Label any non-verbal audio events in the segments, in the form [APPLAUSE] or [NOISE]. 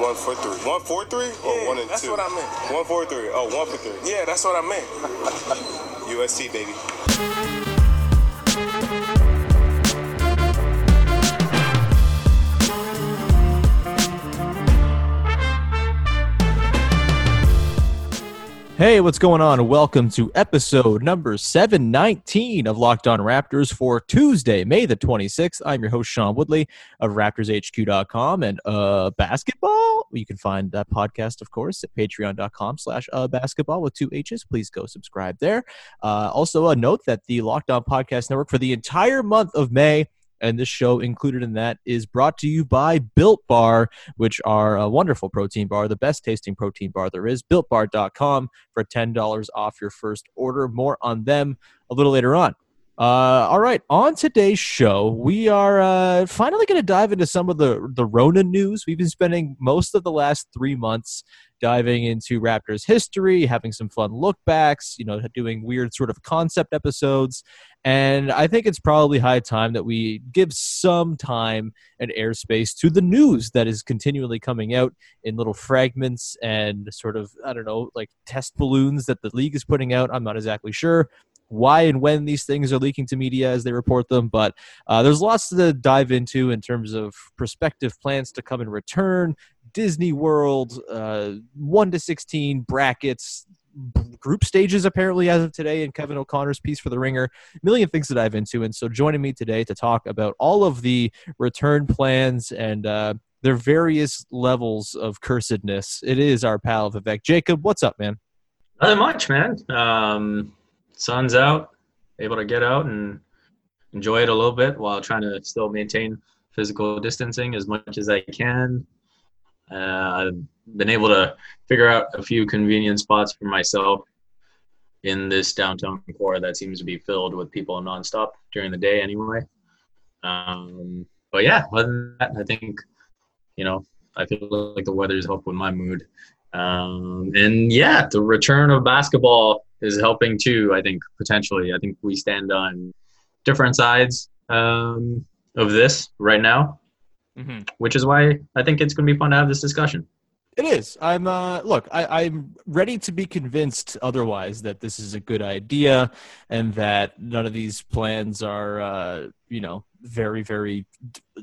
One for three. One for three or Yeah, one and that's two? what I meant. One for three. Oh, one for three. Yeah, that's what I meant. [LAUGHS] USC, baby. Hey, what's going on? Welcome to episode number 719 of Locked On Raptors for Tuesday, May the 26th. I'm your host, Sean Woodley of RaptorsHQ.com and uh, basketball. You can find that podcast, of course, at patreon.com slash uh, basketball with two H's. Please go subscribe there. Uh, also, a note that the Locked On Podcast Network for the entire month of May and this show included in that is brought to you by Built Bar, which are a wonderful protein bar, the best tasting protein bar there is. BuiltBar.com for $10 off your first order. More on them a little later on. Uh, all right, on today's show, we are uh, finally going to dive into some of the the Rona news. We've been spending most of the last three months diving into Raptors history, having some fun look backs, you know, doing weird sort of concept episodes. And I think it's probably high time that we give some time and airspace to the news that is continually coming out in little fragments and sort of, I don't know, like test balloons that the league is putting out. I'm not exactly sure why and when these things are leaking to media as they report them. But uh, there's lots to dive into in terms of prospective plans to come and return, Disney World, uh, 1 to 16 brackets, group stages apparently as of today in Kevin O'Connor's piece for The Ringer. Million things to dive into. And so joining me today to talk about all of the return plans and uh, their various levels of cursedness, it is our pal Vivek Jacob. What's up, man? Nothing much, man. Um, sun's out, able to get out and enjoy it a little bit while trying to still maintain physical distancing as much as I can. Uh, I've been able to figure out a few convenient spots for myself in this downtown core that seems to be filled with people nonstop during the day anyway. Um, but yeah, other than that, I think, you know, I feel like the weather's helped with my mood. Um, and yeah, the return of basketball is helping too. I think potentially. I think we stand on different sides um, of this right now, Mm-hmm. which is why I think it's going to be fun to have this discussion. It is. I'm uh look, I, I'm ready to be convinced otherwise that this is a good idea and that none of these plans are uh, you know, very, very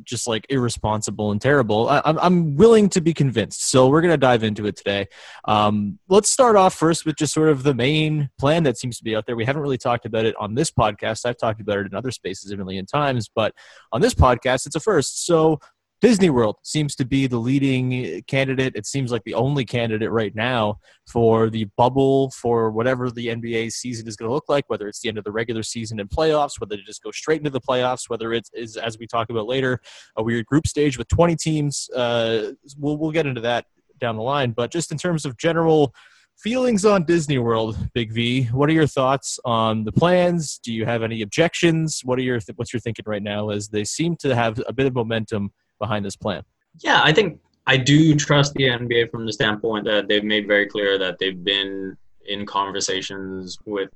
just like irresponsible and terrible. I, I'm I'm willing to be convinced. So we're gonna dive into it today. Um, let's start off first with just sort of the main plan that seems to be out there. We haven't really talked about it on this podcast. I've talked about it in other spaces a million times, but on this podcast, it's a first. So Disney World seems to be the leading candidate. It seems like the only candidate right now for the bubble for whatever the NBA season is going to look like, whether it's the end of the regular season and playoffs, whether to just go straight into the playoffs, whether it is, as we talk about later, a weird group stage with 20 teams. Uh, we'll, we'll get into that down the line. But just in terms of general feelings on Disney World, Big V, what are your thoughts on the plans? Do you have any objections? What are your th- what's your thinking right now as they seem to have a bit of momentum behind this plan? Yeah, I think I do trust the NBA from the standpoint that they've made very clear that they've been in conversations with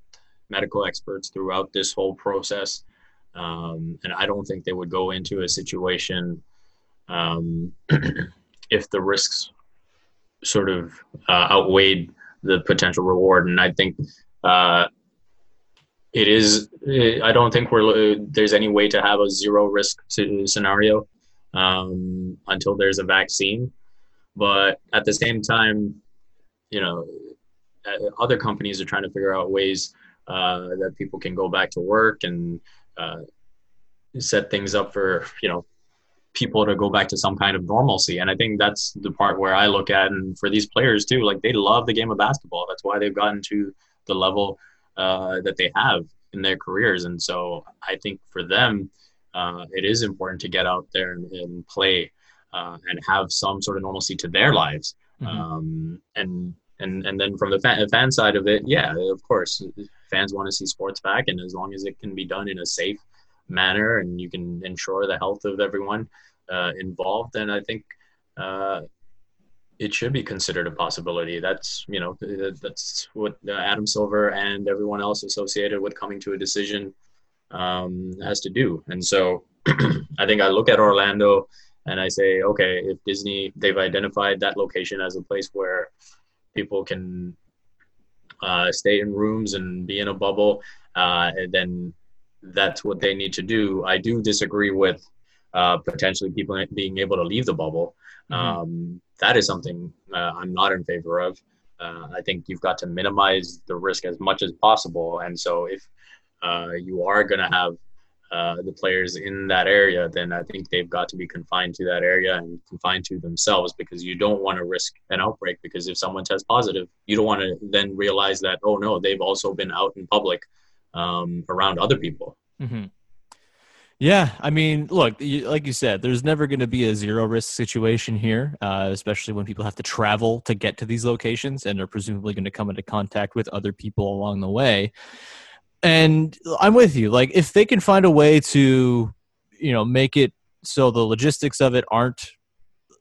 medical experts throughout this whole process. Um, and I don't think they would go into a situation um, [CLEARS THROAT] if the risks sort of uh, outweighed the potential reward. And I think uh, it is, I don't think we're, there's any way to have a zero risk scenario um, until there's a vaccine. But at the same time, you know, uh, other companies are trying to figure out ways uh, that people can go back to work and uh, set things up for you know people to go back to some kind of normalcy. And I think that's the part where I look at, and for these players too, like they love the game of basketball. That's why they've gotten to the level uh, that they have in their careers. And so I think for them, uh, it is important to get out there and, and play uh, and have some sort of normalcy to their lives. Mm-hmm. Um, and and and then from the fan, fan side of it, yeah, of course, fans want to see sports back, and as long as it can be done in a safe manner and you can ensure the health of everyone uh, involved, then I think uh, it should be considered a possibility. That's you know that's what uh, Adam Silver and everyone else associated with coming to a decision um, has to do. And so [CLEARS THROAT] I think I look at Orlando and I say, okay, if Disney they've identified that location as a place where people can uh, stay in rooms and be in a bubble, uh, and then that's what they need to do. I do disagree with uh, potentially people being able to leave the bubble. Mm-hmm. Um, that is something uh, I'm not in favor of. Uh, I think you've got to minimize the risk as much as possible. And so if uh, you are going to have uh, the players in that area, then I think they've got to be confined to that area and confined to themselves because you don't want to risk an outbreak. Because if someone tests positive, you don't want to then realize that, oh no, they've also been out in public um, around other people. Mm-hmm. Yeah, I mean, look, like you said, there's never going to be a zero risk situation here, uh, especially when people have to travel to get to these locations and are presumably going to come into contact with other people along the way and I'm with you. Like, if they can find a way to, you know, make it so the logistics of it aren't,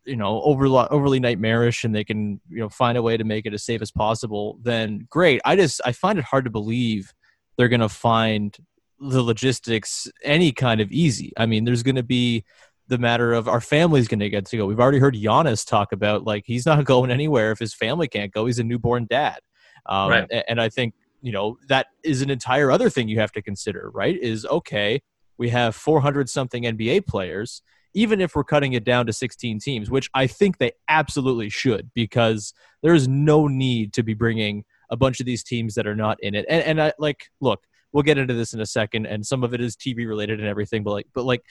you know, overly overly nightmarish, and they can, you know, find a way to make it as safe as possible, then great. I just I find it hard to believe they're going to find the logistics any kind of easy. I mean, there's going to be the matter of our family's going to get to go. We've already heard Giannis talk about like he's not [LAUGHS] going anywhere if his family can't go. He's a newborn dad. Um, right. And I think you know that is an entire other thing you have to consider right is okay we have 400 something nba players even if we're cutting it down to 16 teams which i think they absolutely should because there's no need to be bringing a bunch of these teams that are not in it and, and i like look we'll get into this in a second and some of it is tv related and everything but like but like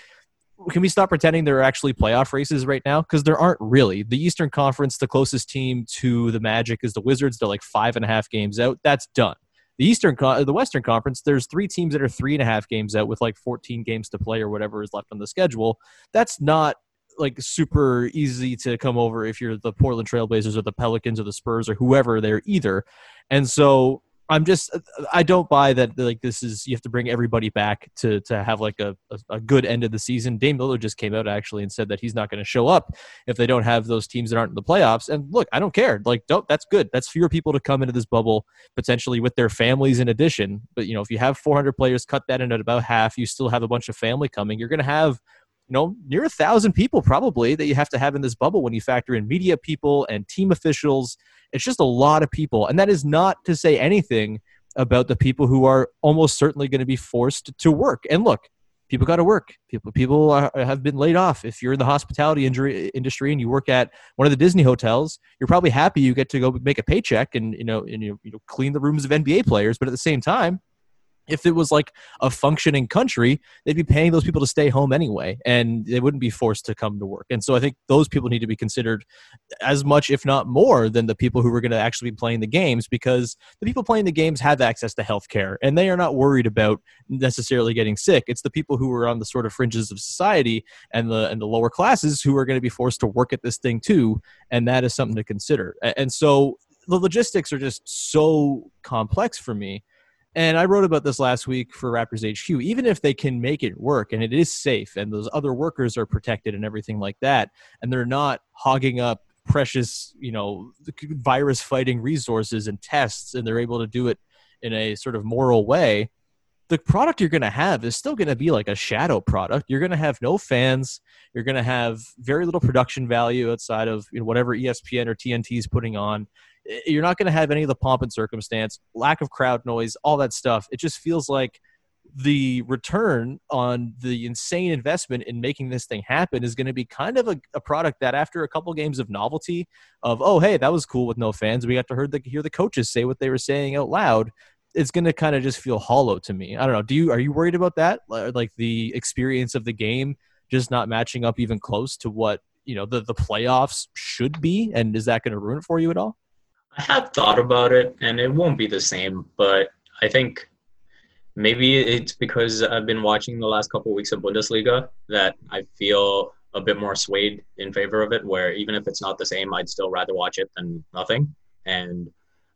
can we stop pretending there are actually playoff races right now? Because there aren't really. The Eastern Conference, the closest team to the Magic is the Wizards. They're like five and a half games out. That's done. The Eastern, the Western Conference, there's three teams that are three and a half games out with like 14 games to play or whatever is left on the schedule. That's not like super easy to come over if you're the Portland Trailblazers or the Pelicans or the Spurs or whoever they're either. And so I'm just I don't buy that like this is you have to bring everybody back to to have like a, a, a good end of the season. Dame Lillard just came out actually and said that he's not going to show up if they don't have those teams that aren't in the playoffs. And look, I don't care. Like don't that's good. That's fewer people to come into this bubble potentially with their families in addition. But you know, if you have 400 players, cut that into about half, you still have a bunch of family coming. You're going to have you know, near a thousand people probably that you have to have in this bubble when you factor in media people and team officials. It's just a lot of people. And that is not to say anything about the people who are almost certainly going to be forced to work. And look, people got to work. People people are, have been laid off. If you're in the hospitality industry and you work at one of the Disney hotels, you're probably happy you get to go make a paycheck and you know and you, you know clean the rooms of NBA players. But at the same time, if it was like a functioning country, they'd be paying those people to stay home anyway, and they wouldn't be forced to come to work. And so I think those people need to be considered as much, if not more, than the people who are going to actually be playing the games, because the people playing the games have access to health care, and they are not worried about necessarily getting sick. It's the people who are on the sort of fringes of society and the and the lower classes who are going to be forced to work at this thing too, and that is something to consider. And so the logistics are just so complex for me and I wrote about this last week for Raptors HQ. Even if they can make it work and it is safe and those other workers are protected and everything like that, and they're not hogging up precious, you know, virus fighting resources and tests, and they're able to do it in a sort of moral way, the product you're going to have is still going to be like a shadow product. You're going to have no fans. You're going to have very little production value outside of you know, whatever ESPN or TNT is putting on. You're not going to have any of the pomp and circumstance, lack of crowd noise, all that stuff. It just feels like the return on the insane investment in making this thing happen is going to be kind of a, a, product that after a couple games of novelty of oh hey that was cool with no fans we got to heard the, hear the coaches say what they were saying out loud it's going to kind of just feel hollow to me. I don't know. Do you are you worried about that? Like the experience of the game just not matching up even close to what you know the, the playoffs should be and is that going to ruin it for you at all I have thought about it, and it won't be the same. But I think maybe it's because I've been watching the last couple of weeks of Bundesliga that I feel a bit more swayed in favor of it. Where even if it's not the same, I'd still rather watch it than nothing. And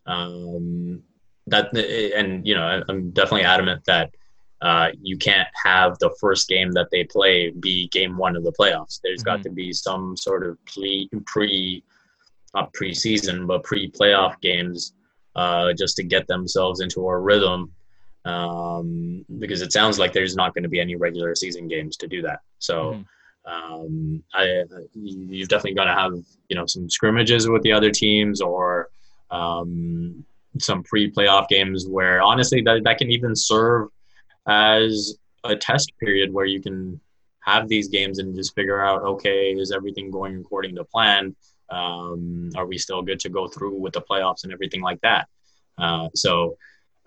um, that and you know I'm definitely adamant that uh, you can't have the first game that they play be game one of the playoffs. There's mm-hmm. got to be some sort of pre pre not preseason but pre playoff games uh, just to get themselves into a rhythm. Um, because it sounds like there's not going to be any regular season games to do that. So. Mm-hmm. Um, I, you've definitely got to have you know some scrimmages with the other teams or um, some pre-playoff games where honestly that, that can even serve as a test period where you can have these games and just figure out okay is everything going according to plan um, are we still good to go through with the playoffs and everything like that uh, so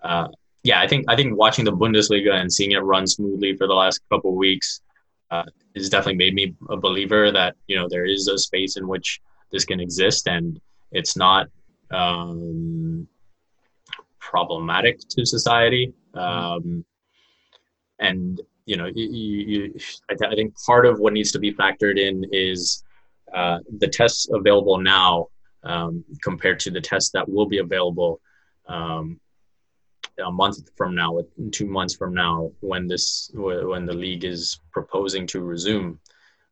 uh, yeah i think i think watching the bundesliga and seeing it run smoothly for the last couple weeks uh, has definitely made me a believer that you know there is a space in which this can exist and it's not um, problematic to society. Um, and you know, you, you, I, th- I, think part of what needs to be factored in is uh, the tests available now um, compared to the tests that will be available um, a month from now, two months from now, when this when the league is proposing to resume.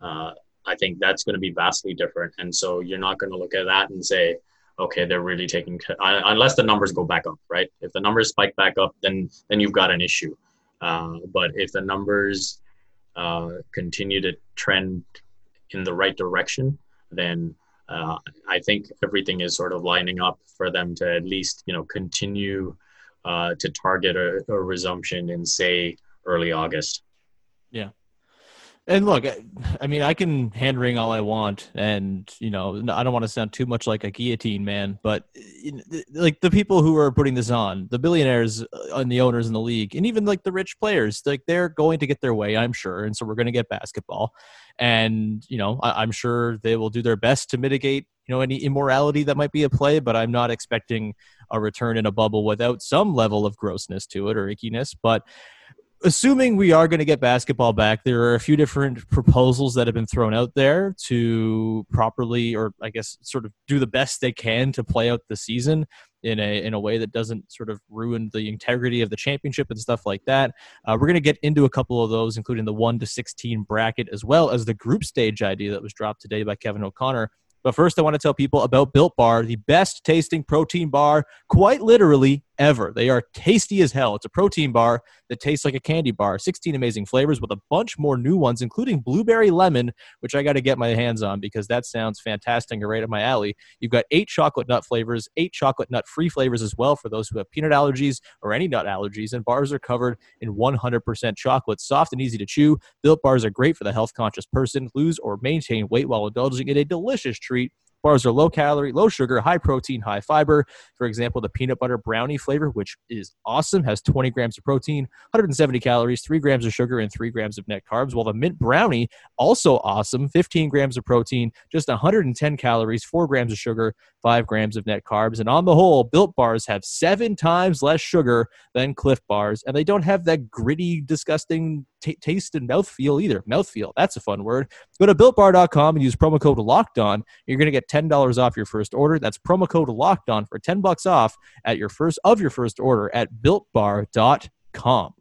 Uh, I think that's going to be vastly different, and so you're not going to look at that and say, okay, they're really taking unless the numbers go back up, right? If the numbers spike back up, then then you've got an issue. Uh, but if the numbers uh, continue to trend in the right direction, then uh, I think everything is sort of lining up for them to at least you know continue uh, to target a, a resumption in say early August. Yeah. And look, I mean, I can hand wring all I want, and you know, I don't want to sound too much like a guillotine man, but like the people who are putting this on, the billionaires uh, and the owners in the league, and even like the rich players, like they're going to get their way, I'm sure, and so we're going to get basketball, and you know, I'm sure they will do their best to mitigate, you know, any immorality that might be at play, but I'm not expecting a return in a bubble without some level of grossness to it or ickiness, but assuming we are going to get basketball back, there are a few different proposals that have been thrown out there to properly, or I guess, sort of do the best they can to play out the season in a in a way that doesn't sort of ruin the integrity of the championship and stuff like that. Uh, we're going to get into a couple of those, including the one to sixteen bracket, as well as the group stage idea that was dropped today by Kevin O'Connor. But first, I want to tell people about Built Bar, the best tasting protein bar, quite literally ever. They are tasty as hell. It's a protein bar that tastes like a candy bar. 16 amazing flavors with a bunch more new ones, including blueberry lemon, which I got to get my hands on because that sounds fantastic and right up my alley. You've got eight chocolate nut flavors, eight chocolate nut free flavors as well for those who have peanut allergies or any nut allergies. And bars are covered in 100% chocolate, soft and easy to chew. Built bars are great for the health conscious person. Lose or maintain weight while indulging in a delicious treat. Bars are low calorie, low sugar, high protein, high fiber. For example, the peanut butter brownie flavor, which is awesome, has 20 grams of protein, 170 calories, 3 grams of sugar, and 3 grams of net carbs. While the mint brownie, also awesome, 15 grams of protein, just 110 calories, 4 grams of sugar, 5 grams of net carbs. And on the whole, built bars have seven times less sugar than Clif bars, and they don't have that gritty, disgusting t- taste and mouthfeel either. Mouthfeel, that's a fun word. Go to builtbar.com and use promo code locked on. You're going to get $10 off your first order. That's promo code locked on for 10 bucks off at your first of your first order at builtbar.com.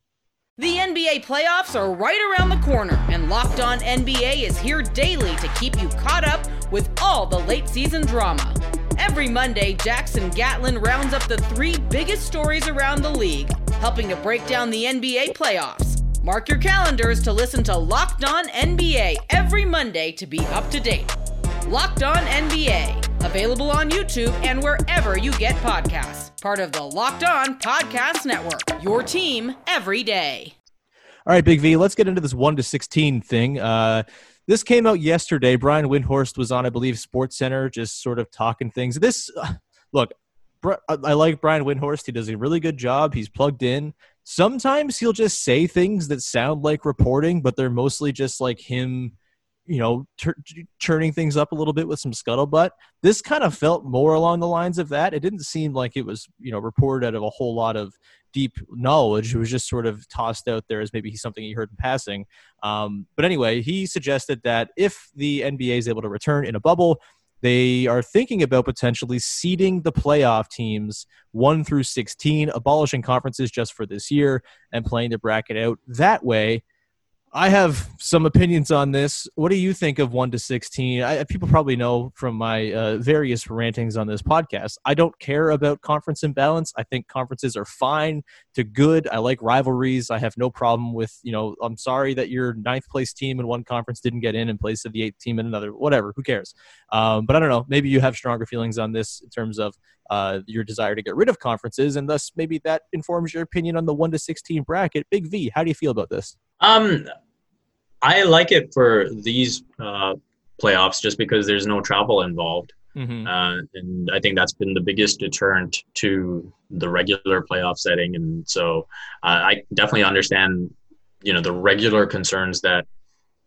The NBA playoffs are right around the corner, and Locked On NBA is here daily to keep you caught up with all the late season drama. Every Monday, Jackson Gatlin rounds up the three biggest stories around the league, helping to break down the NBA playoffs. Mark your calendars to listen to Locked On NBA every Monday to be up to date. Locked On NBA, available on YouTube and wherever you get podcasts. Part of the Locked On Podcast Network. Your team every day. All right, Big V, let's get into this 1 to 16 thing. Uh, this came out yesterday. Brian Windhorst was on, I believe, Sports Center, just sort of talking things. This, [SIGHS] look, I like Brian Windhorst. He does a really good job. He's plugged in. Sometimes he'll just say things that sound like reporting, but they're mostly just like him you know, churning things up a little bit with some scuttlebutt. This kind of felt more along the lines of that. It didn't seem like it was, you know, reported out of a whole lot of deep knowledge. It was just sort of tossed out there as maybe he's something he heard in passing. Um, but anyway, he suggested that if the NBA is able to return in a bubble, they are thinking about potentially seeding the playoff teams 1 through 16, abolishing conferences just for this year, and playing the bracket out that way I have some opinions on this. What do you think of 1 to 16? I, people probably know from my uh, various rantings on this podcast. I don't care about conference imbalance. I think conferences are fine to good. I like rivalries. I have no problem with, you know, I'm sorry that your ninth place team in one conference didn't get in in place of the eighth team in another. Whatever. Who cares? Um, but I don't know. Maybe you have stronger feelings on this in terms of uh, your desire to get rid of conferences, and thus maybe that informs your opinion on the 1 to 16 bracket. Big V, how do you feel about this? Um, I like it for these uh, playoffs just because there's no travel involved. Mm-hmm. Uh, and I think that's been the biggest deterrent to the regular playoff setting. And so uh, I definitely understand, you know, the regular concerns that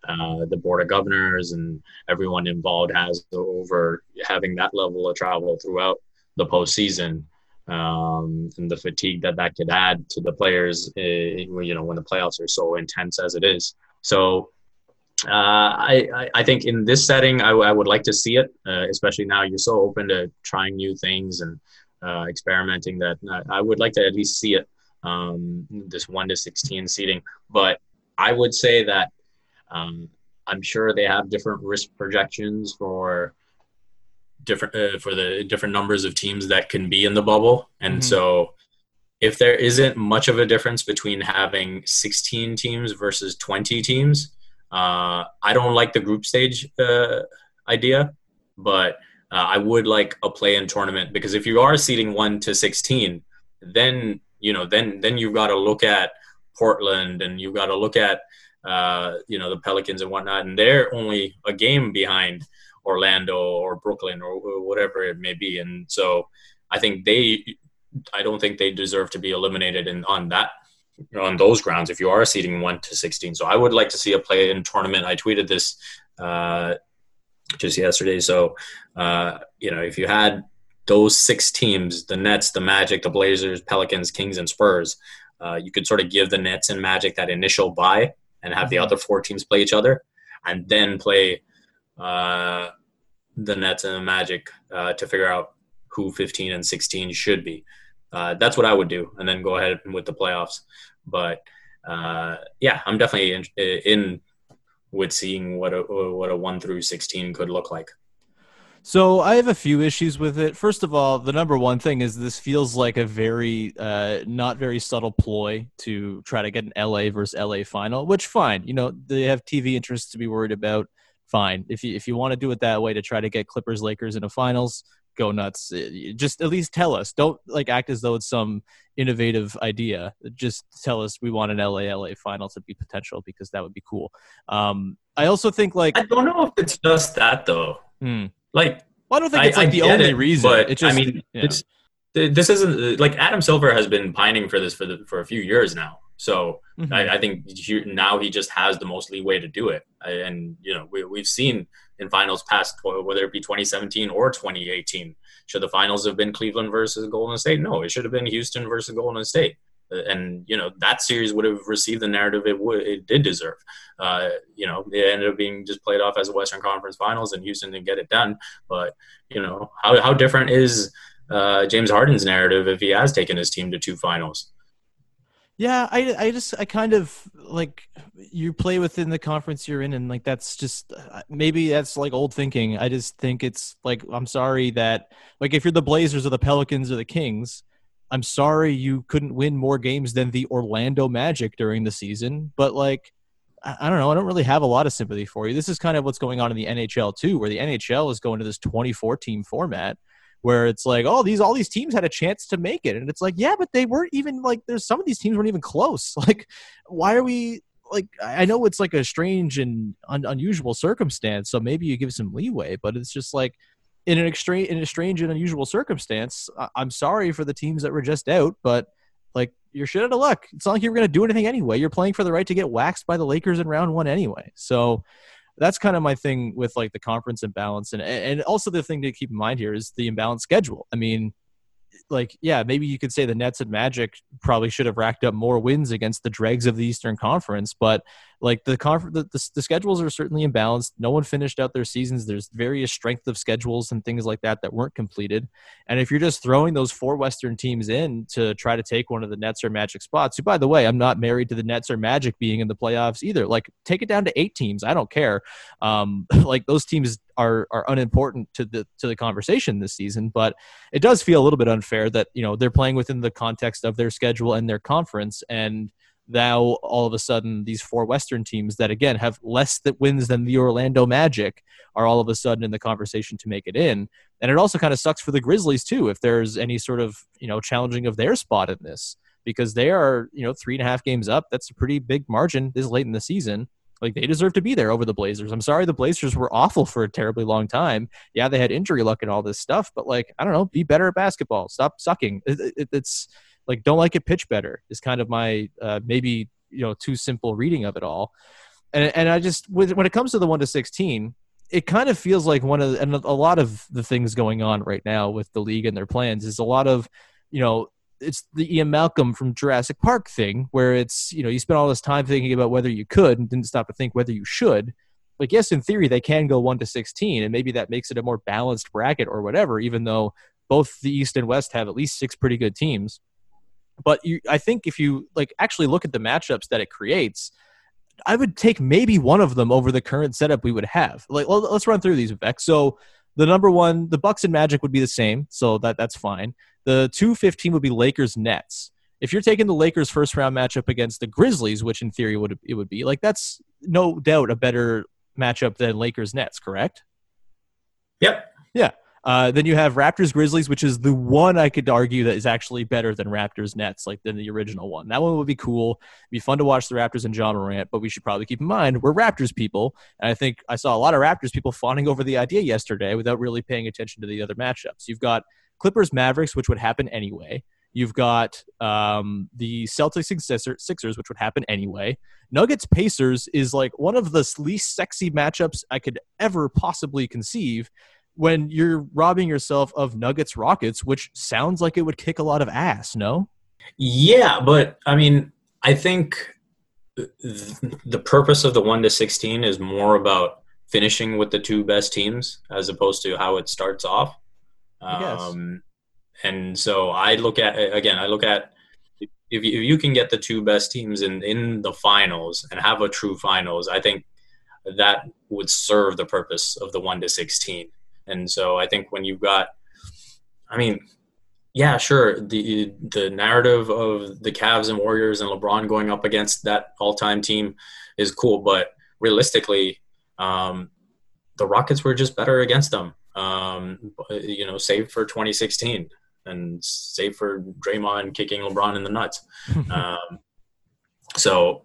uh, the board of governors and everyone involved has over having that level of travel throughout the postseason um, and the fatigue that that could add to the players. Uh, you know, when the playoffs are so intense as it is. So uh, I, I think in this setting, I, I would like to see it, uh, especially now you're so open to trying new things and uh, experimenting that I would like to at least see it, um, this 1 to 16 seeding. But I would say that um, I'm sure they have different risk projections for different uh, for the different numbers of teams that can be in the bubble and mm-hmm. so if there isn't much of a difference between having 16 teams versus 20 teams, uh, I don't like the group stage uh, idea, but uh, I would like a play-in tournament because if you are seeding one to 16, then you know then then you've got to look at Portland and you've got to look at uh, you know the Pelicans and whatnot, and they're only a game behind Orlando or Brooklyn or whatever it may be, and so I think they I don't think they deserve to be eliminated in on that on those grounds if you are seeding one to 16. So I would like to see a play in tournament. I tweeted this uh, just yesterday. So uh, you know, if you had those six teams, the Nets, the Magic, the Blazers, Pelicans, Kings, and Spurs, uh, you could sort of give the Nets and Magic that initial buy and have the mm-hmm. other four teams play each other, and then play uh, the Nets and the Magic uh, to figure out who 15 and 16 should be. Uh, that's what I would do, and then go ahead with the playoffs. But uh, yeah, I'm definitely in, in, with seeing what a what a one through 16 could look like. So I have a few issues with it. First of all, the number one thing is this feels like a very uh, not very subtle ploy to try to get an LA versus LA final. Which fine, you know they have TV interests to be worried about. Fine, if you if you want to do it that way to try to get Clippers Lakers in the finals, go nuts. Uh, just at least tell us. Don't like act as though it's some innovative idea. Just tell us we want an LA LA final to be potential because that would be cool. Um, I also think like I don't know if it's just that though. Hmm. Like well, I don't think it's like I the only it, reason. But it just, I mean, it's this isn't like Adam Silver has been pining for this for the for a few years now. So mm-hmm. I, I, think he, now he just has the most leeway to do it. And you know we, we've seen in finals past, whether it be 2017 or 2018. Should the finals have been Cleveland versus Golden State? No, it should have been Houston versus Golden State. Uh, and you know that series would have received the narrative it would it did deserve. Uh, you know, it ended up being just played off as a Western Conference Finals, and Houston didn't get it done. But you know, how how different is uh, James Harden's narrative if he has taken his team to two finals? Yeah, I, I just I kind of like you play within the conference you're in, and like that's just uh, maybe that's like old thinking. I just think it's like I'm sorry that like if you're the Blazers or the Pelicans or the Kings, I'm sorry you couldn't win more games than the Orlando Magic during the season. But like I don't know, I don't really have a lot of sympathy for you. This is kind of what's going on in the NHL too, where the NHL is going to this 24 team format where it's like, oh, these all these teams had a chance to make it, and it's like, yeah, but they weren't even like. There's some of these teams weren't even close. [LAUGHS] Like, why are we? Like, I know it's like a strange and un- unusual circumstance, so maybe you give some leeway, but it's just like in an extreme, in a strange and unusual circumstance. I- I'm sorry for the teams that were just out, but like you're shit out of luck. It's not like you're going to do anything anyway. You're playing for the right to get waxed by the Lakers in round one anyway. So that's kind of my thing with like the conference imbalance, and and also the thing to keep in mind here is the imbalance schedule. I mean, like yeah, maybe you could say the Nets and Magic probably should have racked up more wins against the dregs of the Eastern Conference, but like the conference, the, the, the, schedules are certainly imbalanced. No one finished out their seasons. There's various strength of schedules and things like that that weren't completed. And if you're just throwing those four Western teams in to try to take one of the Nets or Magic spots, who by the way, I'm not married to the Nets or Magic being in the playoffs either. Like take it down to eight teams. I don't care. Um, [LAUGHS] like those teams are are unimportant to the to the conversation this season, but it does feel a little bit unfair that you know they're playing within the context of their schedule and their conference and now all of a sudden these four Western teams that again have less that wins than the Orlando Magic are all of a sudden in the conversation to make it in. And it also kind of sucks for the Grizzlies too if there's any sort of you know challenging of their spot in this because they are you know three and a half games up. That's a pretty big margin this late in the season. Like they deserve to be there over the Blazers. I'm sorry the Blazers were awful for a terribly long time. Yeah, they had injury luck and all this stuff, but like I don't know, be better at basketball. Stop sucking. It, it, it's like don't like it pitch better is kind of my uh, maybe you know too simple reading of it all and and i just when it comes to the 1 to 16 it kind of feels like one of and a lot of the things going on right now with the league and their plans is a lot of you know it's the Ian Malcolm from Jurassic Park thing where it's you know you spend all this time thinking about whether you could and didn't stop to think whether you should like yes in theory they can go 1 to 16 and maybe that makes it a more balanced bracket or whatever even though both the east and west have at least six pretty good teams but you, I think if you like actually look at the matchups that it creates, I would take maybe one of them over the current setup we would have. Like, let's run through these, Vivek. So the number one, the Bucks and Magic would be the same, so that that's fine. The two fifteen would be Lakers Nets. If you're taking the Lakers first round matchup against the Grizzlies, which in theory would it would be like that's no doubt a better matchup than Lakers Nets, correct? Yep. Yeah. Uh, then you have Raptors Grizzlies, which is the one I could argue that is actually better than Raptors Nets, like than the original one. That one would be cool. It'd be fun to watch the Raptors and Ja Morant, but we should probably keep in mind we're Raptors people, and I think I saw a lot of Raptors people fawning over the idea yesterday without really paying attention to the other matchups. You've got Clippers Mavericks, which would happen anyway. You've got um, the Celtics and Sixers, which would happen anyway. Nuggets Pacers is like one of the least sexy matchups I could ever possibly conceive when you're robbing yourself of Nuggets Rockets, which sounds like it would kick a lot of ass, no? Yeah, but I mean, I think the purpose of the 1 to 16 is more about finishing with the two best teams as opposed to how it starts off. Um, and so I look at again, I look at if you, if you can get the two best teams in in the finals and have a true finals, I think that would serve the purpose of the 1 to 16 and so I think when you've got, I mean, yeah, sure, the the narrative of the Cavs and Warriors and LeBron going up against that all time team is cool, but realistically, um, the Rockets were just better against them. Um, you know, save for 2016 and save for Draymond kicking LeBron in the nuts. [LAUGHS] um, so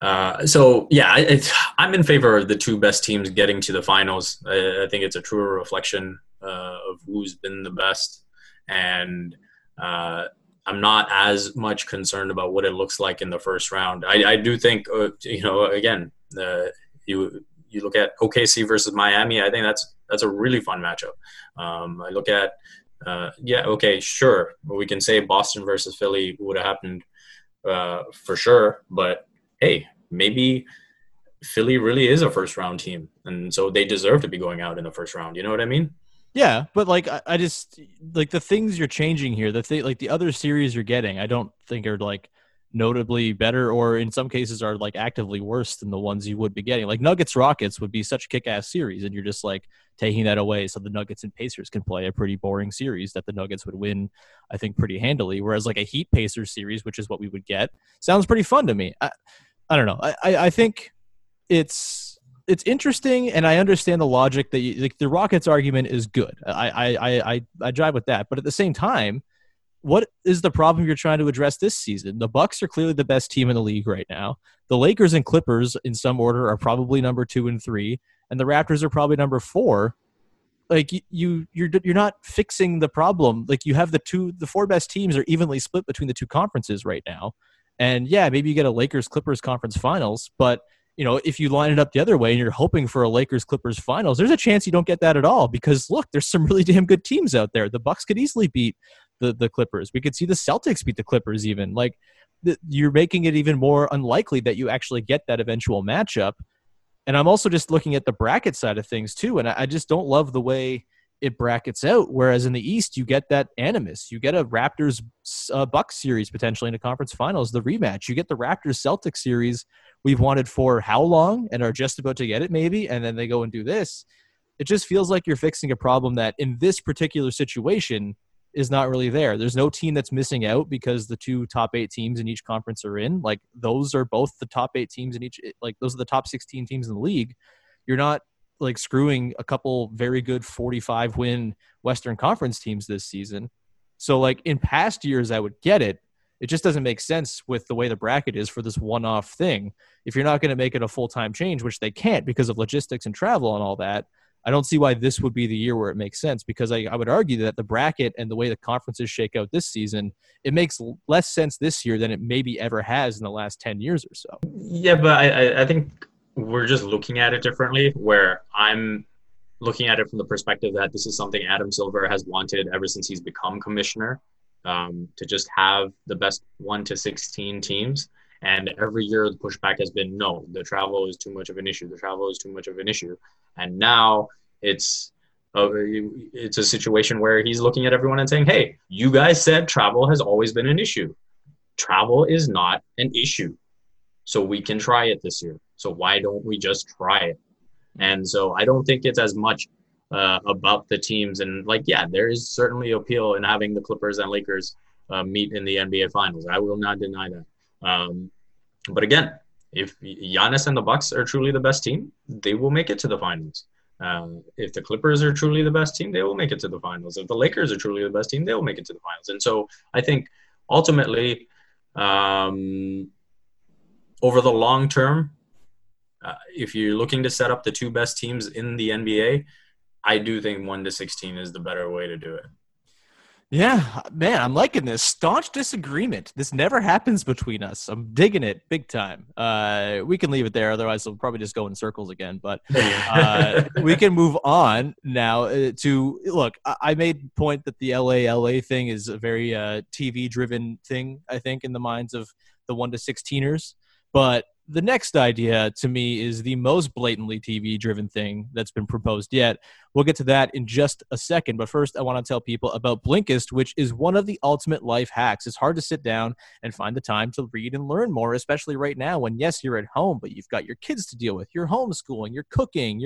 uh, so yeah, I'm in favor of the two best teams getting to the finals. I, I think it's a truer reflection uh, of who's been the best, and uh, I'm not as much concerned about what it looks like in the first round. I, I do think, uh, you know, again, you you look at OKC versus Miami. I think that's that's a really fun matchup. Um, I look at uh, yeah, okay, sure, we can say Boston versus Philly would have happened uh, for sure, but hey, maybe Philly really is a first round team, and so they deserve to be going out in the first round. You know what I mean? Yeah, but like I, I just like the things you're changing here. The thing, like the other series you're getting, I don't think are like notably better, or in some cases are like actively worse than the ones you would be getting. Like Nuggets Rockets would be such a kick ass series, and you're just like taking that away so the Nuggets and Pacers can play a pretty boring series that the Nuggets would win, I think, pretty handily. Whereas like a Heat Pacers series, which is what we would get, sounds pretty fun to me. I, I don't know. I, I think it's it's interesting, and I understand the logic that you, like the Rockets argument is good. I I I I drive with that, but at the same time, what is the problem you're trying to address this season? The Bucks are clearly the best team in the league right now. The Lakers and Clippers, in some order, are probably number two and three, and the Raptors are probably number four. Like you, you're you're not fixing the problem. Like you have the two, the four best teams are evenly split between the two conferences right now. And yeah, maybe you get a Lakers Clippers conference finals, but you know, if you line it up the other way and you're hoping for a Lakers Clippers finals, there's a chance you don't get that at all because look, there's some really [LAUGHS] damn good teams out there. The Bucks could easily beat the the Clippers. We could see the Celtics beat the Clippers even. Like the, you're making it even more unlikely that you actually get that eventual matchup. And I'm also just looking at the bracket side of things too, and I, I just don't love the way it brackets out. Whereas in the East, you get that animus. You get a Raptors uh, Bucks series potentially in the conference finals, the rematch. You get the Raptors Celtics series we've wanted for how long and are just about to get it maybe, and then they go and do this. It just feels like you're fixing a problem that in this particular situation is not really there. There's no team that's missing out because the two top eight teams in each conference are in. Like those are both the top eight teams in each. Like those are the top 16 teams in the league. You're not like screwing a couple very good 45 win Western Conference teams this season. So like in past years, I would get it. It just doesn't make sense with the way the bracket is for this one off thing. If you're not going to make it a full time change, which they can't because of logistics and travel and all that, I don't see why this would be the year where it makes sense because I, I would argue that the bracket and the way the conferences shake out this season, it makes less sense this year than it maybe ever has in the last 10 years or so. Yeah, but I, I think we're just looking at it differently where I'm looking at it from the perspective that this is something Adam Silver has wanted ever since he's become commissioner um, to just have the best one to 16 teams. And every year the pushback has been no, the travel is too much of an issue. The travel is too much of an issue. And now it's it's a situation where he's looking at everyone and saying, hey, you guys said travel has always been an issue. Travel is not an issue. So we can try it this year. So why don't we just try it? And so I don't think it's as much uh, about the teams. And like, yeah, there is certainly appeal in having the Clippers and Lakers uh, meet in the NBA Finals. I will not deny that. Um, but again, if Giannis and the Bucks are truly the best team, they will make it to the finals. Uh, if the Clippers are truly the best team, they will make it to the finals. If the Lakers are truly the best team, they will make it to the finals. And so I think ultimately, um, over the long term, uh, if you're looking to set up the two best teams in the NBA, I do think one to sixteen is the better way to do it. Yeah, man, I'm liking this staunch disagreement. This never happens between us. I'm digging it big time. Uh, we can leave it there, otherwise we'll probably just go in circles again. But [LAUGHS] uh, we can move on now uh, to look. I made point that the LA LA thing is a very uh, TV driven thing. I think in the minds of the one to sixteeners, but the next idea to me is the most blatantly TV driven thing that's been proposed yet. We'll get to that in just a second. But first, I want to tell people about Blinkist, which is one of the ultimate life hacks. It's hard to sit down and find the time to read and learn more, especially right now when, yes, you're at home, but you've got your kids to deal with, you're homeschooling, you're cooking,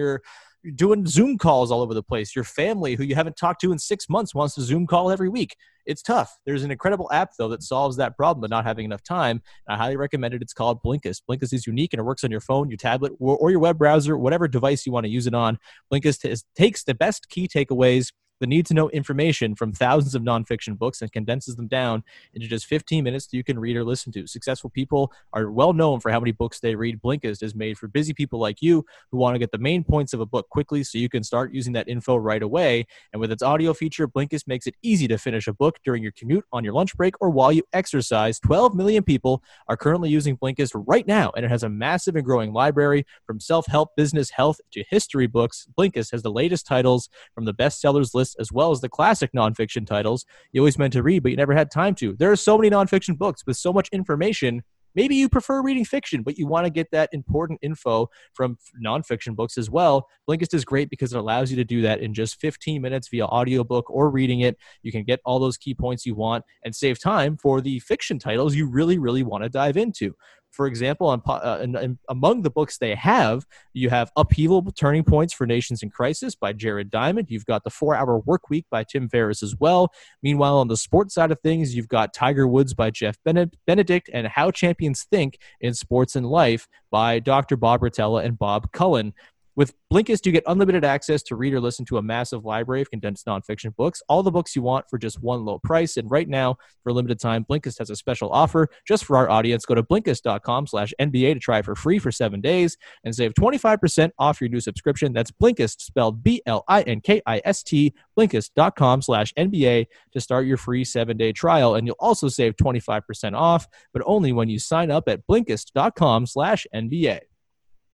you're doing Zoom calls all over the place. Your family, who you haven't talked to in six months, wants to Zoom call every week. It's tough. There's an incredible app though that solves that problem, but not having enough time. I highly recommend it. It's called Blinkist. Blinkist is unique and it works on your phone, your tablet, or your web browser, whatever device you want to use it on. Blinkist takes the best key takeaways the need to know information from thousands of nonfiction books and condenses them down into just 15 minutes that you can read or listen to. Successful people are well known for how many books they read. Blinkist is made for busy people like you who want to get the main points of a book quickly so you can start using that info right away. And with its audio feature, Blinkist makes it easy to finish a book during your commute, on your lunch break, or while you exercise. 12 million people are currently using Blinkist right now, and it has a massive and growing library from self help, business, health to history books. Blinkist has the latest titles from the bestsellers list as well as the classic nonfiction titles you always meant to read, but you never had time to. There are so many nonfiction books with so much information. Maybe you prefer reading fiction, but you want to get that important info from nonfiction books as well. Blinkist is great because it allows you to do that in just 15 minutes via audiobook or reading it. You can get all those key points you want and save time for the fiction titles you really, really want to dive into. For example, on, uh, among the books they have, you have Upheaval Turning Points for Nations in Crisis by Jared Diamond. You've got The Four Hour Work Week by Tim Ferriss as well. Meanwhile, on the sports side of things, you've got Tiger Woods by Jeff Benedict and How Champions Think in Sports and Life by Dr. Bob Rotella and Bob Cullen. With Blinkist, you get unlimited access to read or listen to a massive library of condensed nonfiction books, all the books you want for just one low price. And right now, for a limited time, Blinkist has a special offer just for our audience. Go to Blinkist.com slash NBA to try for free for seven days and save 25% off your new subscription. That's Blinkist, spelled B-L-I-N-K-I-S-T, Blinkist.com slash NBA to start your free seven-day trial. And you'll also save 25% off, but only when you sign up at Blinkist.com slash NBA.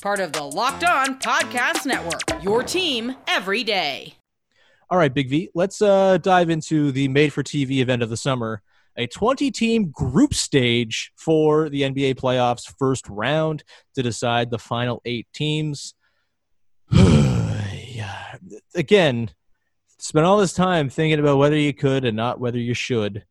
Part of the Locked On Podcast Network. Your team every day. All right, Big V, let's uh, dive into the made for TV event of the summer. A 20 team group stage for the NBA playoffs first round to decide the final eight teams. [SIGHS] Again, spent all this time thinking about whether you could and not whether you should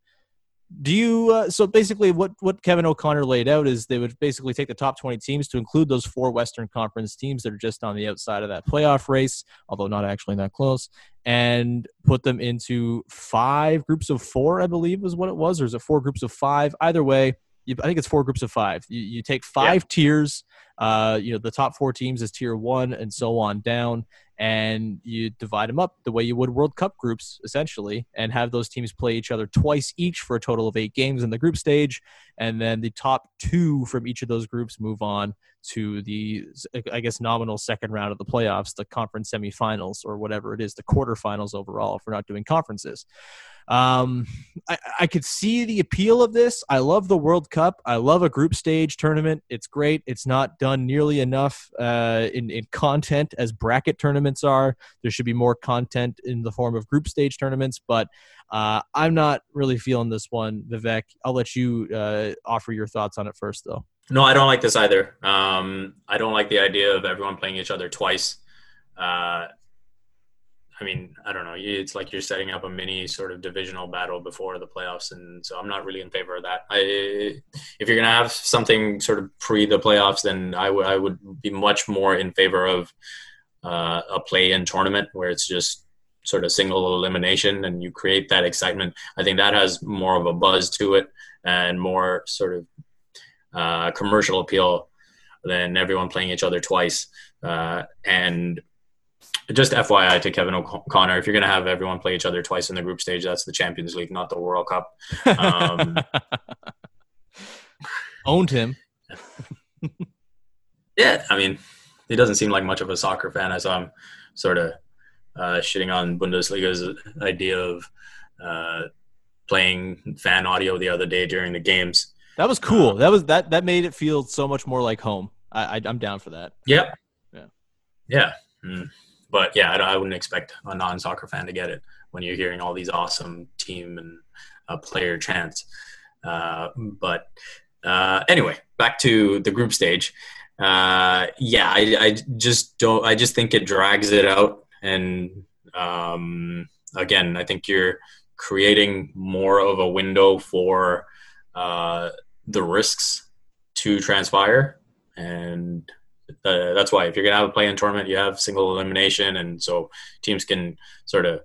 do you uh, so basically what what kevin o'connor laid out is they would basically take the top 20 teams to include those four western conference teams that are just on the outside of that playoff race although not actually that close and put them into five groups of four i believe is what it was or is it four groups of five either way you, i think it's four groups of five you, you take five yeah. tiers uh, you know the top four teams is tier one and so on down and you divide them up the way you would World Cup groups, essentially, and have those teams play each other twice each for a total of eight games in the group stage. And then the top two from each of those groups move on to the, I guess, nominal second round of the playoffs, the conference semifinals, or whatever it is, the quarterfinals overall, if we're not doing conferences. Um, I, I could see the appeal of this. I love the World Cup. I love a group stage tournament. It's great. It's not done nearly enough uh, in, in content as bracket tournaments are. There should be more content in the form of group stage tournaments, but uh, I'm not really feeling this one, Vivek. I'll let you uh, offer your thoughts on it first, though. No, I don't like this either. Um, I don't like the idea of everyone playing each other twice. Uh, I mean, I don't know. It's like you're setting up a mini sort of divisional battle before the playoffs, and so I'm not really in favor of that. I, if you're gonna have something sort of pre the playoffs, then I, w- I would be much more in favor of uh, a play-in tournament where it's just sort of single elimination and you create that excitement. I think that has more of a buzz to it and more sort of uh, commercial appeal than everyone playing each other twice. Uh, and just FYI to Kevin O'Connor, if you're going to have everyone play each other twice in the group stage, that's the Champions League, not the World Cup. Um, [LAUGHS] Owned him. [LAUGHS] yeah, I mean, he doesn't seem like much of a soccer fan. I saw him sort of uh, shitting on Bundesliga's idea of uh, playing fan audio the other day during the games. That was cool. Um, that was that that made it feel so much more like home. I, I am down for that. Yep. Yeah. Yeah. Mm but yeah, I, I, wouldn't expect a non-soccer fan to get it when you're hearing all these awesome team and uh, player chants. Uh, but uh, anyway, back to the group stage. Uh, yeah, I, I, just don't. I just think it drags it out, and um, again, I think you're creating more of a window for uh, the risks to transpire, and uh, that's why if you're gonna have a play-in tournament, you have single elimination, and so teams can sort of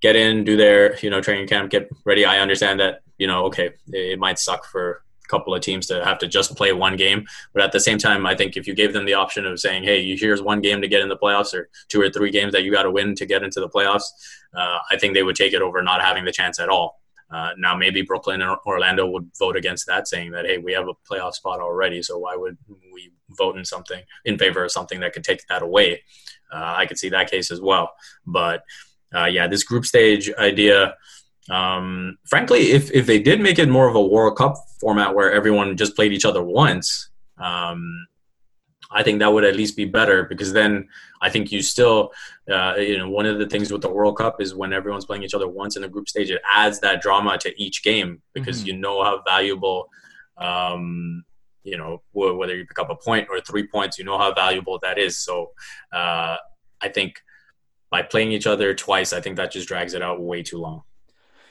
get in, do their you know training camp, get ready. I understand that you know okay, it might suck for a couple of teams to have to just play one game, but at the same time, I think if you gave them the option of saying, hey, here's one game to get in the playoffs, or two or three games that you got to win to get into the playoffs, uh, I think they would take it over not having the chance at all. Uh, now maybe Brooklyn and Orlando would vote against that, saying that hey, we have a playoff spot already, so why would we vote in something in favor of something that could take that away? Uh, I could see that case as well. But uh, yeah, this group stage idea. Um, frankly, if if they did make it more of a World Cup format where everyone just played each other once, um, I think that would at least be better because then I think you still, uh, you know, one of the things with the World Cup is when everyone's playing each other once in a group stage, it adds that drama to each game because mm-hmm. you know how valuable, um, you know, whether you pick up a point or three points, you know how valuable that is. So uh, I think by playing each other twice, I think that just drags it out way too long.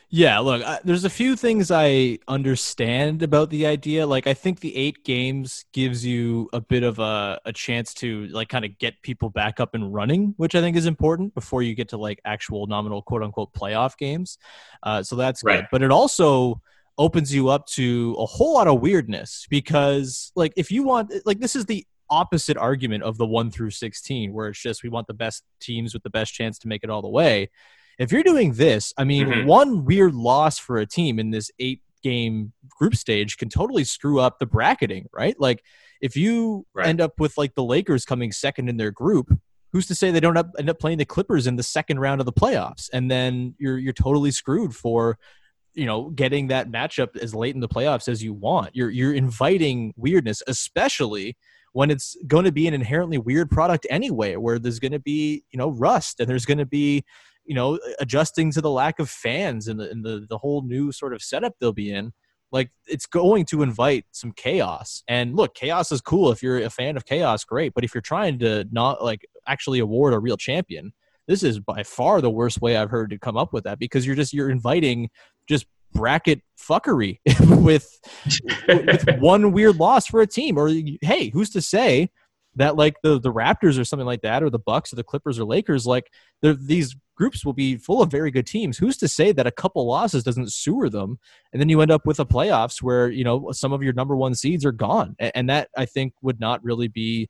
Yeah, look, I, there's a few things I understand about the idea. Like, I think the eight games gives you a bit of a, a chance to, like, kind of get people back up and running, which I think is important before you get to, like, actual nominal quote unquote playoff games. Uh, so that's right. good. But it also opens you up to a whole lot of weirdness because, like, if you want, like, this is the opposite argument of the one through 16, where it's just we want the best teams with the best chance to make it all the way. If you're doing this, I mean, Mhm. one weird loss for a team in this eight game group stage can totally screw up the bracketing, right? Like if you Right. end up with like the Lakers coming second in their group, who's to say they don't up, end up playing the Clippers in the second round of the playoffs, and then you're you're totally screwed for you know getting that matchup as late in the playoffs as you want. You're you're inviting weirdness, especially when it's going to be an inherently weird product anyway, where there's going to be you know rust and there's going to be you know adjusting to the lack of fans and the and the the whole new sort of setup they'll be in like it's going to invite some chaos. And look chaos is cool if you're a fan of chaos great. But if you're trying to not like actually award a real champion this is by far the worst way i've heard to come up with that because you're just you're inviting just bracket fuckery [LAUGHS] with with one weird loss for a team. Or hey who's to say that like the the raptors or something like that or the bucks or the clippers or lakers like these groups will be full of very good teams. Who's to say that a couple losses doesn't sewer them? And then you end up with a playoffs where you know some of your number one seeds are gone. And that i think would not really be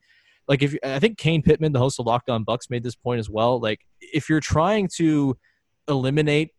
like if i think kane pittman the host of locked on bucks made this point as well. Like if you're trying to eliminate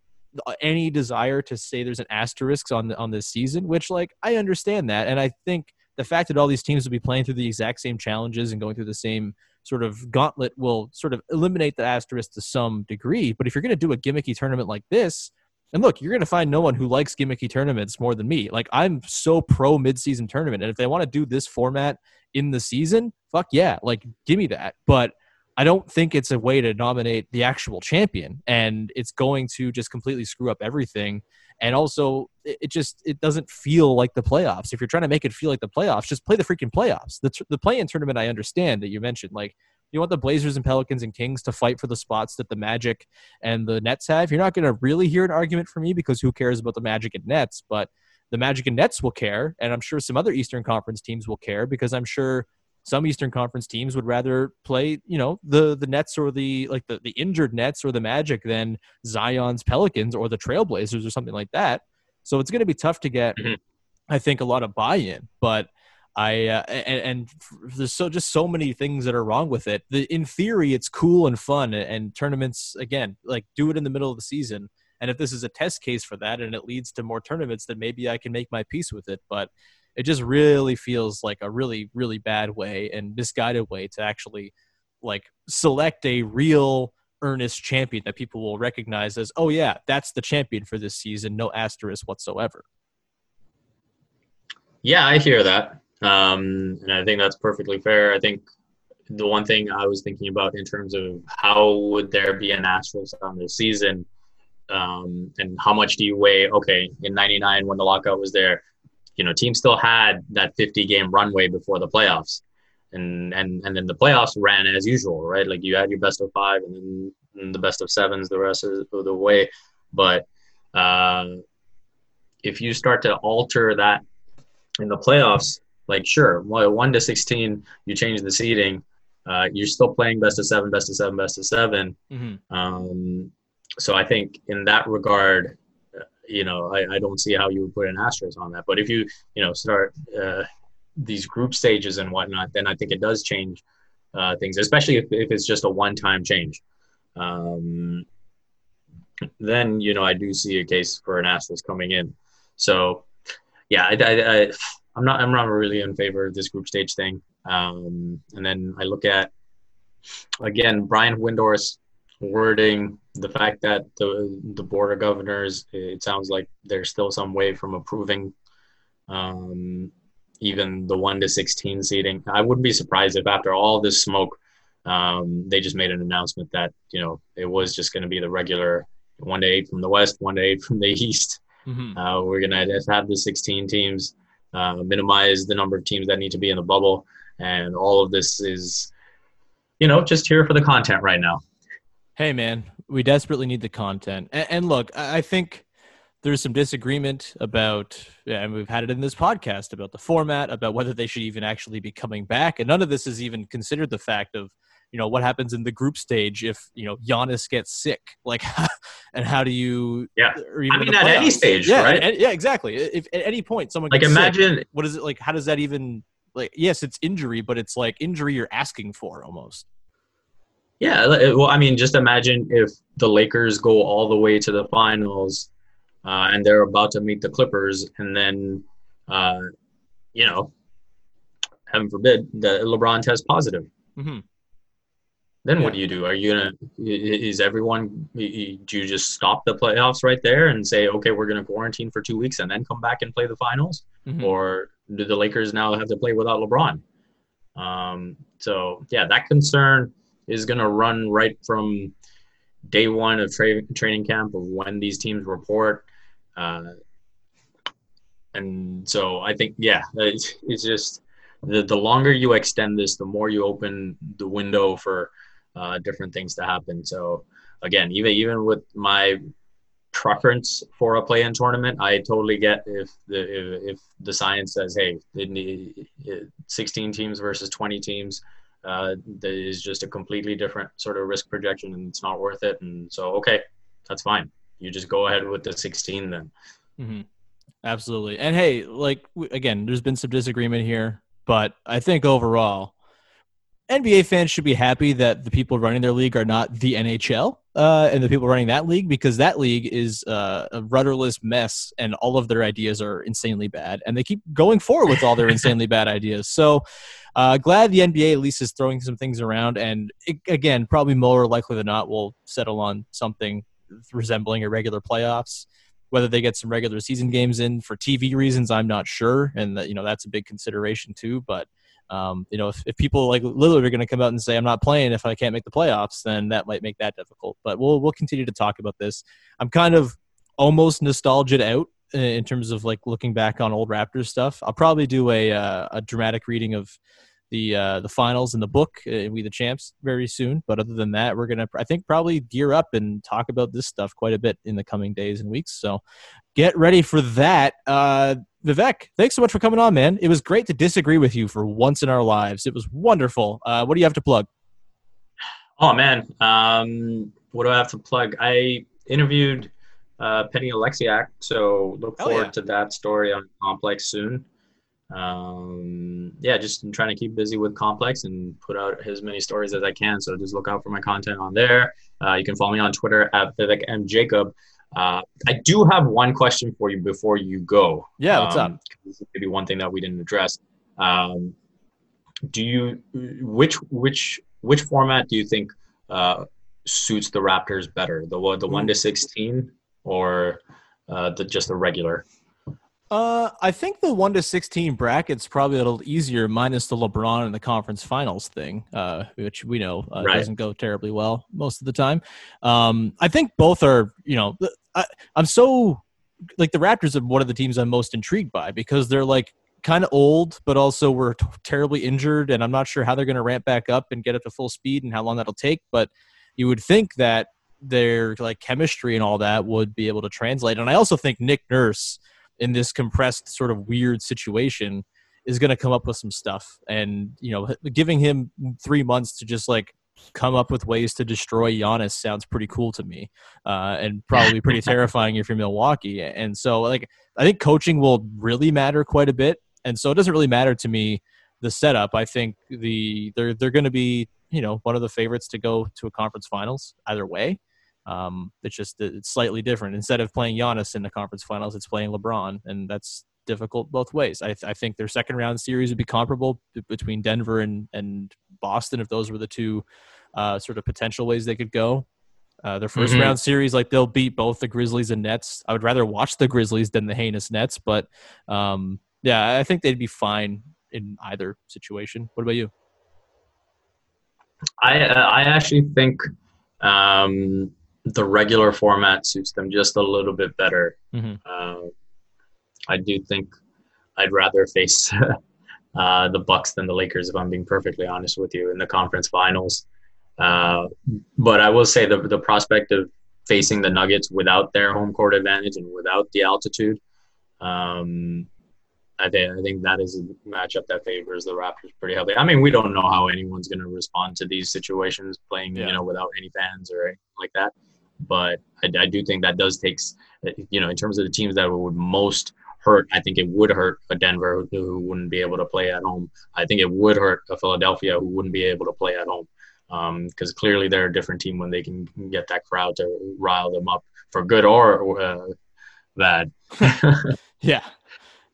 any desire to say there's an asterisk on on this season which like i understand that. And i think the fact that all these teams will be playing through the exact same challenges and going through the same sort of gauntlet will sort of eliminate the asterisk to some degree but if you're going to do a gimmicky tournament like this and look, you're going to find no one who likes gimmicky tournaments more than me. Like I'm so pro midseason tournament, and if they want to do this format in the season, fuck yeah, like give me that. But I don't think it's a way to nominate the actual champion, and it's going to just completely screw up everything. And also, it, just it doesn't feel like the playoffs. If you're trying to make it feel like the playoffs, just play the freaking playoffs. The the play-in tournament, I understand that you mentioned, like. You want the Blazers and Pelicans and Kings to fight for the spots that the Magic and the Nets have. You're not going to really hear an argument from me because who cares about the Magic and Nets? But the Magic and Nets will care, and I'm sure some other Eastern Conference teams will care because I'm sure some Eastern Conference teams would rather play, you know, the the Nets or the like the, the injured Nets or the Magic than Zion's Pelicans or the Trailblazers or something like that. So it's going to be tough to get, Mhm. I think, a lot of buy-in. But I uh, and, and there's so just so many things that are wrong with it. The, in theory, it's cool and fun, and, and tournaments again, like do it in the middle of the season. And if this is a test case for that, and it leads to more tournaments, then maybe I can make my peace with it. But it just really feels like a really really bad way and misguided way to actually like select a real earnest champion that people will recognize as oh yeah that's the champion for this season no asterisk whatsoever Yeah, I hear that. Um, and I think that's perfectly fair. I think the one thing I was thinking about in terms of how would there be an asterisk on the season um, and how much do you weigh, okay, in 99 when the lockout was there, you know, teams still had that 50 game runway before the playoffs. And, and, and then the playoffs ran as usual, right? Like you had your best of five and then the best of sevens the rest of the way. But uh, if you start to alter that in the playoffs, like sure, well, one to sixteen, you change the seeding. Uh, you're still playing best of seven, best of seven, best of 7 mm-hmm. Um, so I think in that regard, you know, I, I don't see how you would put an asterisk on that. But if you, you know, start uh, these group stages and whatnot, then I think it does change uh, things, especially if, if it's just a one-time change. Um, then you know, I do see a case for an asterisk coming in. So yeah, I, I, I I'm not I'm not really in favor of this group stage thing. Um, and then I look at again Brian Windhorst's wording, the fact that the the board of governors, it sounds like there's still some way from approving um, even the one to sixteen seeding. I wouldn't be surprised if after all this smoke, um, they just made an announcement that you know it was just going to be the regular one to eight from the west, one to eight from the [LAUGHS] east. Mm-hmm. Uh, we're gonna have the 16 teams, uh, minimize the number of teams that need to be in the bubble, and all of this is, you know, just here for the content right now. Hey, man, we desperately need the content. And, and look, I think there's some disagreement about, and we've had it in this podcast about the format, about whether they should even actually be coming back. And none of this is even considered the fact of, you know, what happens in the group stage if, you know, Giannis gets sick. Like, [LAUGHS] and how do you. Yeah. I mean, at any stage, yeah, right? at- yeah, exactly. If at any point someone Like gets sick, imagine, what is it like? How does that even like yes, it's injury, but it's like injury you're asking for almost. Yeah, well, I mean, just imagine if the Lakers go all the way to the finals, uh, and they're about to meet the Clippers, and then, uh, you know, heaven forbid, that LeBron tests positive. Mm-hmm. Then what do you do? Are you gonna? Is everyone? Do you just stop the playoffs right there and say, okay, we're gonna quarantine for two weeks and then come back and play the finals, Mhm. or do the Lakers now have to play without LeBron? Um, so yeah, that concern is gonna run right from day one of tra- training camp of when these teams report. Uh, and so I think, yeah, it's, it's just the, the longer you extend this, the more you open the window for uh, different things to happen. So again, even even with my preference for a play-in tournament, I totally get if the if, if the science says, hey, it it, 16 teams versus 20 teams. Uh, that is just a completely different sort of risk projection, and it's not worth it. And so, okay, that's fine. You just go ahead with the 16 then. Mm-hmm. Absolutely. And hey, like again, there's been some disagreement here, but I think overall, NBA fans should be happy that the people running their league are not the NHL uh, and the people running that league because that league is uh, a rudderless mess and all of their ideas are insanely bad and they keep going forward with all their insanely bad [LAUGHS] ideas. So uh, glad the NBA at least is throwing some things around and it, again, probably more likely than not will settle on something resembling a regular playoffs whether they get some regular season games in for TV reasons, I'm not sure, and that you know that's a big consideration too. But um, you know, if, if people like Lillard are going to come out and say I'm not playing if I can't make the playoffs, then that might make that difficult. But we'll we'll continue to talk about this. I'm kind of almost nostalgic out in terms of like looking back on old Raptors stuff. I'll probably do a uh, a dramatic reading of the uh, the finals in the book uh, we the champs very soon but other than that we're gonna i think probably gear up and talk about this stuff quite a bit in the coming days and weeks so get ready for that uh vivek thanks so much for coming on man it was great to disagree with you for once in our lives it was wonderful uh what do you have to plug Oh man, um, what do I have to plug? I interviewed uh, Penny Oleksiak, so look Hell forward yeah. to that story on Complex soon. Um, yeah, just I'm trying to keep busy with Complex and put out as many stories as I can. So just look out for my content on there. Uh, you can follow me on Twitter at Vivek M Jacob. Uh, I do have one question for you before you go. Yeah, what's Um, up? This is maybe one thing that we didn't address. Um, do you which which which format do you think uh, suits the Raptors better? The the one to sixteen or uh, the just the regular? Uh, I think the one to sixteen bracket's probably a little easier, minus the LeBron and the conference finals thing, uh, which we know uh, Right. doesn't go terribly well most of the time. Um, I think both are, you know, I, I'm so like the Raptors are one of the teams I'm most intrigued by because they're like kind of old, but also were t- terribly injured, and I'm not sure how they're going to ramp back up and get up to full speed and how long that'll take. But you would think that their like chemistry and all that would be able to translate. And I also think Nick Nurse in this compressed sort of weird situation is going to come up with some stuff. And you know giving him 3 months to just like come up with ways to destroy Giannis sounds pretty cool to me uh, and probably pretty [LAUGHS] terrifying if you're Milwaukee. And so like I think coaching will really matter quite a bit. And so it doesn't really matter to me the setup. I think the they're they're going to be you know one of the favorites to go to a conference finals either way um, it's just it's slightly different. Instead of playing Giannis in the conference finals, it's playing LeBron, and that's difficult both ways. I, I think their second round series would be comparable b- between Denver and, and Boston if those were the two uh, sort of potential ways they could go. Uh, their 1st Mhm. round series, like they'll beat both the Grizzlies and Nets. I would rather watch the Grizzlies than the heinous Nets, but um, yeah, I think they'd be fine in either situation. What about you? I uh, I actually think um, the regular format suits them just a little bit better. Mhm. Uh, I do think I'd rather face [LAUGHS] uh, the Bucks than the Lakers, if I'm being perfectly honest with you, in the conference finals. Uh, but I will say the the prospect of facing the Nuggets without their home court advantage and without the altitude, um, I think I think that is a matchup that favors the Raptors pretty heavily. I mean, we don't know how anyone's going to respond to these situations playing, Yeah. you know, without any fans or anything like that. But I, I do think that does takes, you know, in terms of the teams that would most hurt. I think it would hurt a Denver who, wouldn't be able to play at home. I think it would hurt a Philadelphia who wouldn't be able to play at home because um, clearly they're a different team when they can get that crowd to rile them up for good or uh, bad. [LAUGHS] yeah,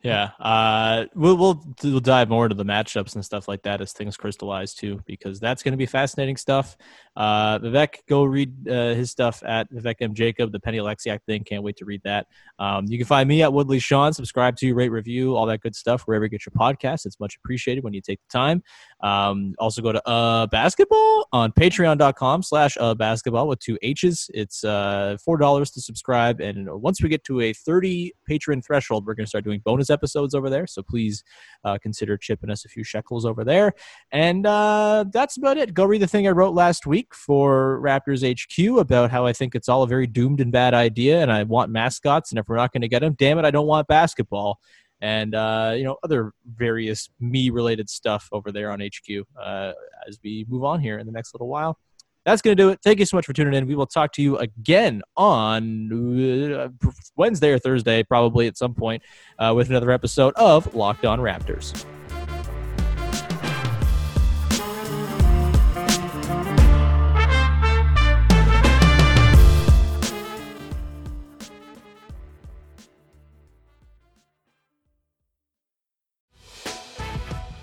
yeah, uh, we'll, we'll we'll dive more into the matchups and stuff like that as things crystallize too, because that's going to be fascinating stuff. Uh, Vivek, go read uh, his stuff at Vivek M Jacob, the Penny Oleksiak thing. Can't wait to read that. Um, you can find me at Woodley Sean. Subscribe to, rate, review, all that good stuff wherever you get your podcast. It's much appreciated when you take the time. Um, also go to uh basketball on Patreon.com/slash uh basketball with two H's. It's uh four dollars to subscribe, and once we get to a thirty patron threshold, we're going to start doing bonus episodes over there. So please uh, consider chipping us a few shekels over there. And that's about it. Go read the thing I wrote last week for Raptors HQ about how I think it's all a very doomed and bad idea, and I want mascots. And if we're not going to get them, damn it, I don't want basketball. And uh, you know other various me related stuff over there on HQ uh, as we move on here in the next little while that's going to do it. Thank you so much for tuning in. We will talk to you again on uh, Wednesday or Thursday, probably at some point, uh, with another episode of Locked On Raptors.